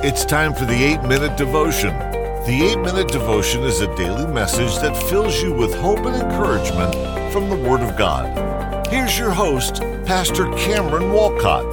It's time for the 8 Minute Devotion. The 8 Minute Devotion is a daily message that fills you with hope and encouragement from the Word of God. Here's your host, Pastor Cameron Walcott.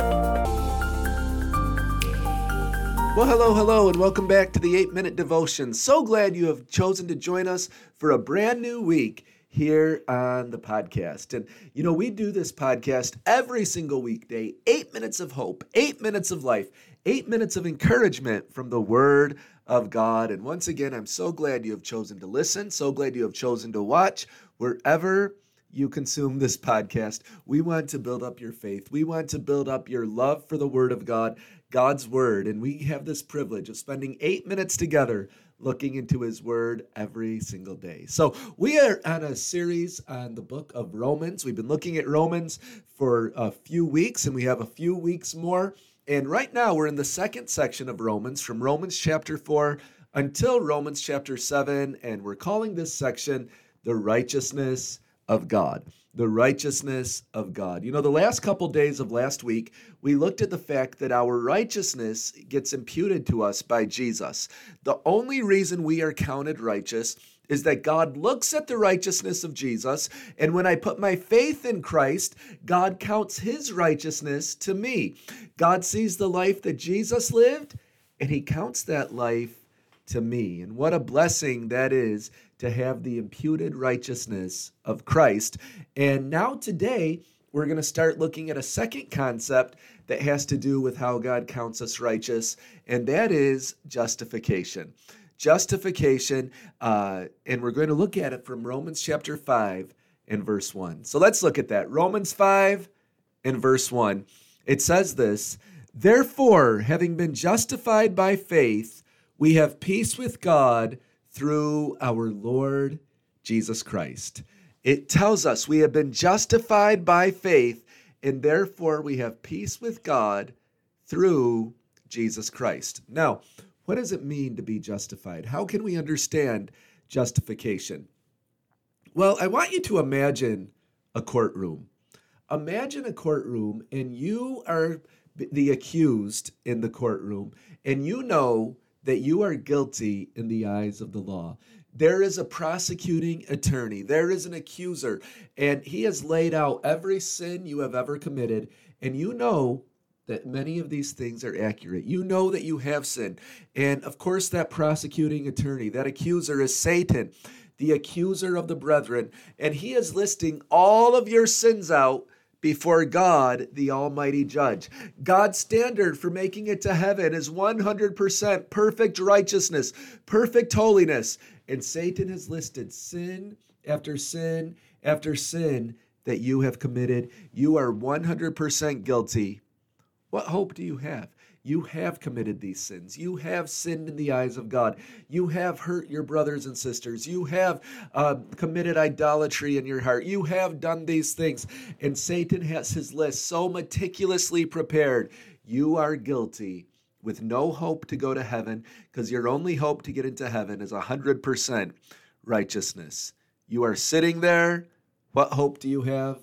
Well, hello, hello, and welcome back to the 8 Minute Devotion. So glad you have chosen to join us for a brand new week here on the podcast. And you know, we do this podcast every single weekday, eight minutes of hope, eight minutes of life, eight minutes of encouragement from the Word of God. And once again, I'm so glad you have chosen to listen, so glad you have chosen to watch wherever you consume this podcast. We want to build up your faith. We want to build up your love for the Word of God, God's Word. And we have this privilege of spending eight minutes together looking into his word every single day. So, we are on a series on the book of Romans. We've been looking at Romans for a few weeks, and we have a few weeks more. And right now, we're in the second section of Romans, from Romans chapter 4 until Romans chapter 7. And we're calling this section the righteousness of God the righteousness of God. You know, the last couple days of last week, we looked at the fact that our righteousness gets imputed to us by Jesus. The only reason we are counted righteous is that God looks at the righteousness of Jesus, and when I put my faith in Christ, God counts his righteousness to me. God sees the life that Jesus lived, and he counts that life to me. And what a blessing that is to have the imputed righteousness of Christ. And now, today, we're going to start looking at a second concept that has to do with how God counts us righteous, and that is justification. Justification, uh, and we're going to look at it from Romans chapter 5 and verse 1. So let's look at that. Romans 5 and verse 1. It says this Therefore, having been justified by faith, we have peace with God through our Lord Jesus Christ. It tells us we have been justified by faith, and therefore we have peace with God through Jesus Christ. Now, what does it mean to be justified? How can we understand justification? Well, I want you to imagine a courtroom. Imagine a courtroom, and you are the accused in the courtroom, and you know that you are guilty in the eyes of the law. There is a prosecuting attorney, there is an accuser, and he has laid out every sin you have ever committed, and you know that many of these things are accurate. You know that you have sinned. And of course, that prosecuting attorney, that accuser is Satan, the accuser of the brethren, and he is listing all of your sins out before God, the Almighty Judge. God's standard for making it to heaven is 100% perfect righteousness, perfect holiness. And Satan has listed sin after sin after sin that you have committed. You are 100% guilty. What hope do you have? You have committed these sins. You have sinned in the eyes of God. You have hurt your brothers and sisters. You have uh, committed idolatry in your heart. You have done these things. And Satan has his list so meticulously prepared. You are guilty with no hope to go to heaven because your only hope to get into heaven is 100% righteousness. You are sitting there. What hope do you have?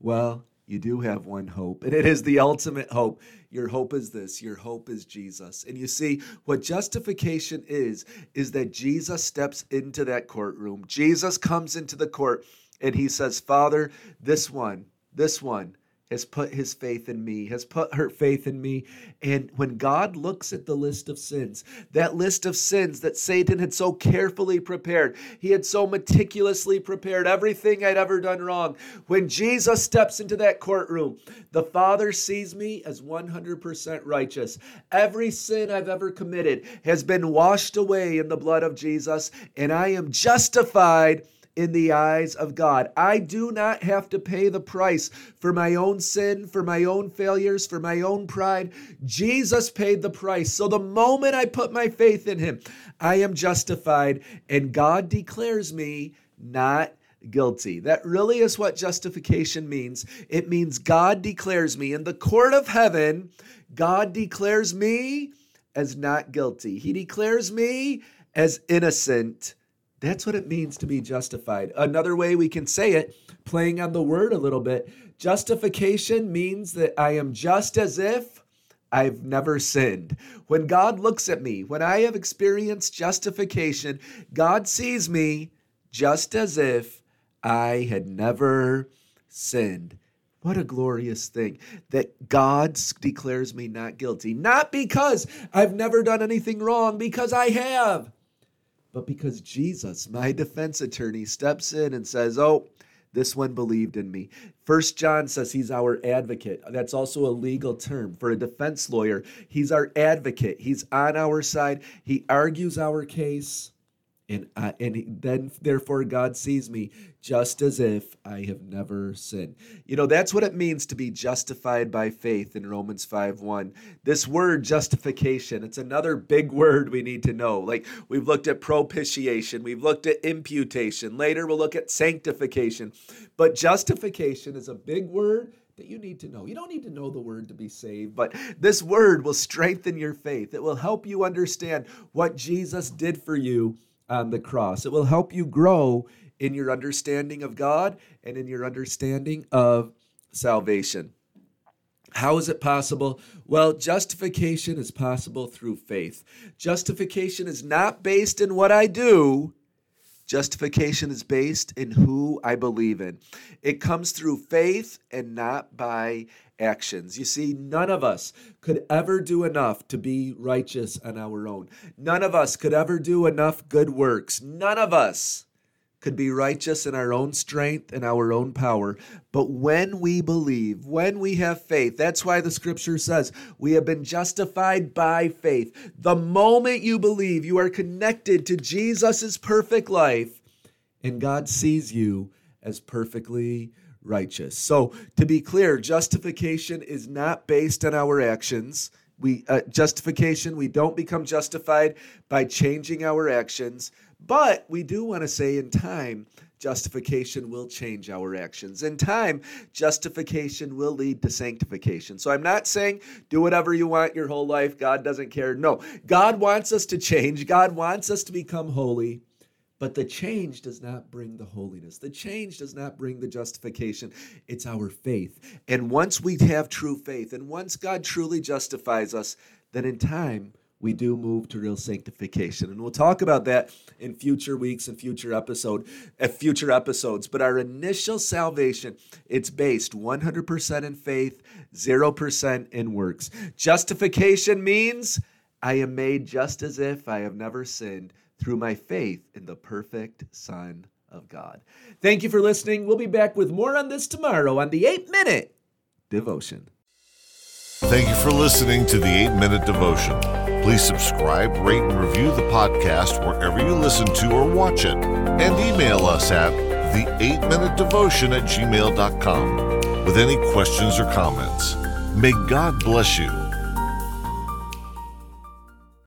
Well, you do have one hope, and it is the ultimate hope. Your hope is this your hope is Jesus. And you see, what justification is, is that Jesus steps into that courtroom. Jesus comes into the court and he says, Father, this one, this one, has put his faith in me, has put her faith in me. And when God looks at the list of sins, that list of sins that Satan had so carefully prepared, he had so meticulously prepared everything I'd ever done wrong. When Jesus steps into that courtroom, the Father sees me as 100% righteous. Every sin I've ever committed has been washed away in the blood of Jesus, and I am justified in the eyes of God. I do not have to pay the price for my own sin, for my own failures, for my own pride. Jesus paid the price. So the moment I put my faith in Him, I am justified, and God declares me not guilty. That really is what justification means. It means God declares me in the court of heaven, God declares me as not guilty. He declares me as innocent that's what it means to be justified. Another way we can say it, playing on the word a little bit, justification means that I am just as if I've never sinned. When God looks at me, when I have experienced justification, God sees me just as if I had never sinned. What a glorious thing that God declares me not guilty. Not because I've never done anything wrong, because I have, but because Jesus, my defense attorney, steps in and says, Oh, this one believed in me. First John says he's our advocate. That's also a legal term for a defense lawyer. He's our advocate. He's on our side. He argues our case. And, I, and then therefore God sees me just as if I have never sinned. You know, that's what it means to be justified by faith in Romans 5 1. This word justification, it's another big word we need to know. Like we've looked at propitiation, we've looked at imputation. Later we'll look at sanctification. But justification is a big word that you need to know. You don't need to know the word to be saved, but this word will strengthen your faith. It will help you understand what Jesus did for you on the cross. It will help you grow in your understanding of God and in your understanding of salvation. How is it possible? Well, justification is possible through faith. Justification is not based in what I do, Justification is based in who I believe in. It comes through faith and not by actions. You see, none of us could ever do enough to be righteous on our own. None of us could ever do enough good works. None of us could be righteous in our own strength and our own power. But when we believe, when we have faith, that's why the scripture says we have been justified by faith. The moment you believe, you are connected to Jesus' perfect life, and God sees you as perfectly righteous. So, to be clear, justification is not based on our actions. We uh, justification, we don't become justified by changing our actions but we do want to say in time, justification will change our actions. In time, justification will lead to sanctification. So I'm not saying do whatever you want your whole life. God doesn't care. No, God wants us to change. God wants us to become holy. But the change does not bring the holiness. The change does not bring the justification. It's our faith. And once we have true faith, and once God truly justifies us, then in time, we do move to real sanctification. And we'll talk about that in future weeks and future episode, uh, future episodes. But our initial salvation, it's based 100% in faith, 0% in works. Justification means I am made just as if I have never sinned through my faith in the perfect Son of God. Thank you for listening. We'll be back with more on this tomorrow on the 8 Minute Devotion. Thank you for listening to the 8 Minute Devotion. Please subscribe, rate, and review the podcast wherever you listen to or watch it. And email us at the 8 Minute Devotion at gmail.com with any questions or comments. May God bless you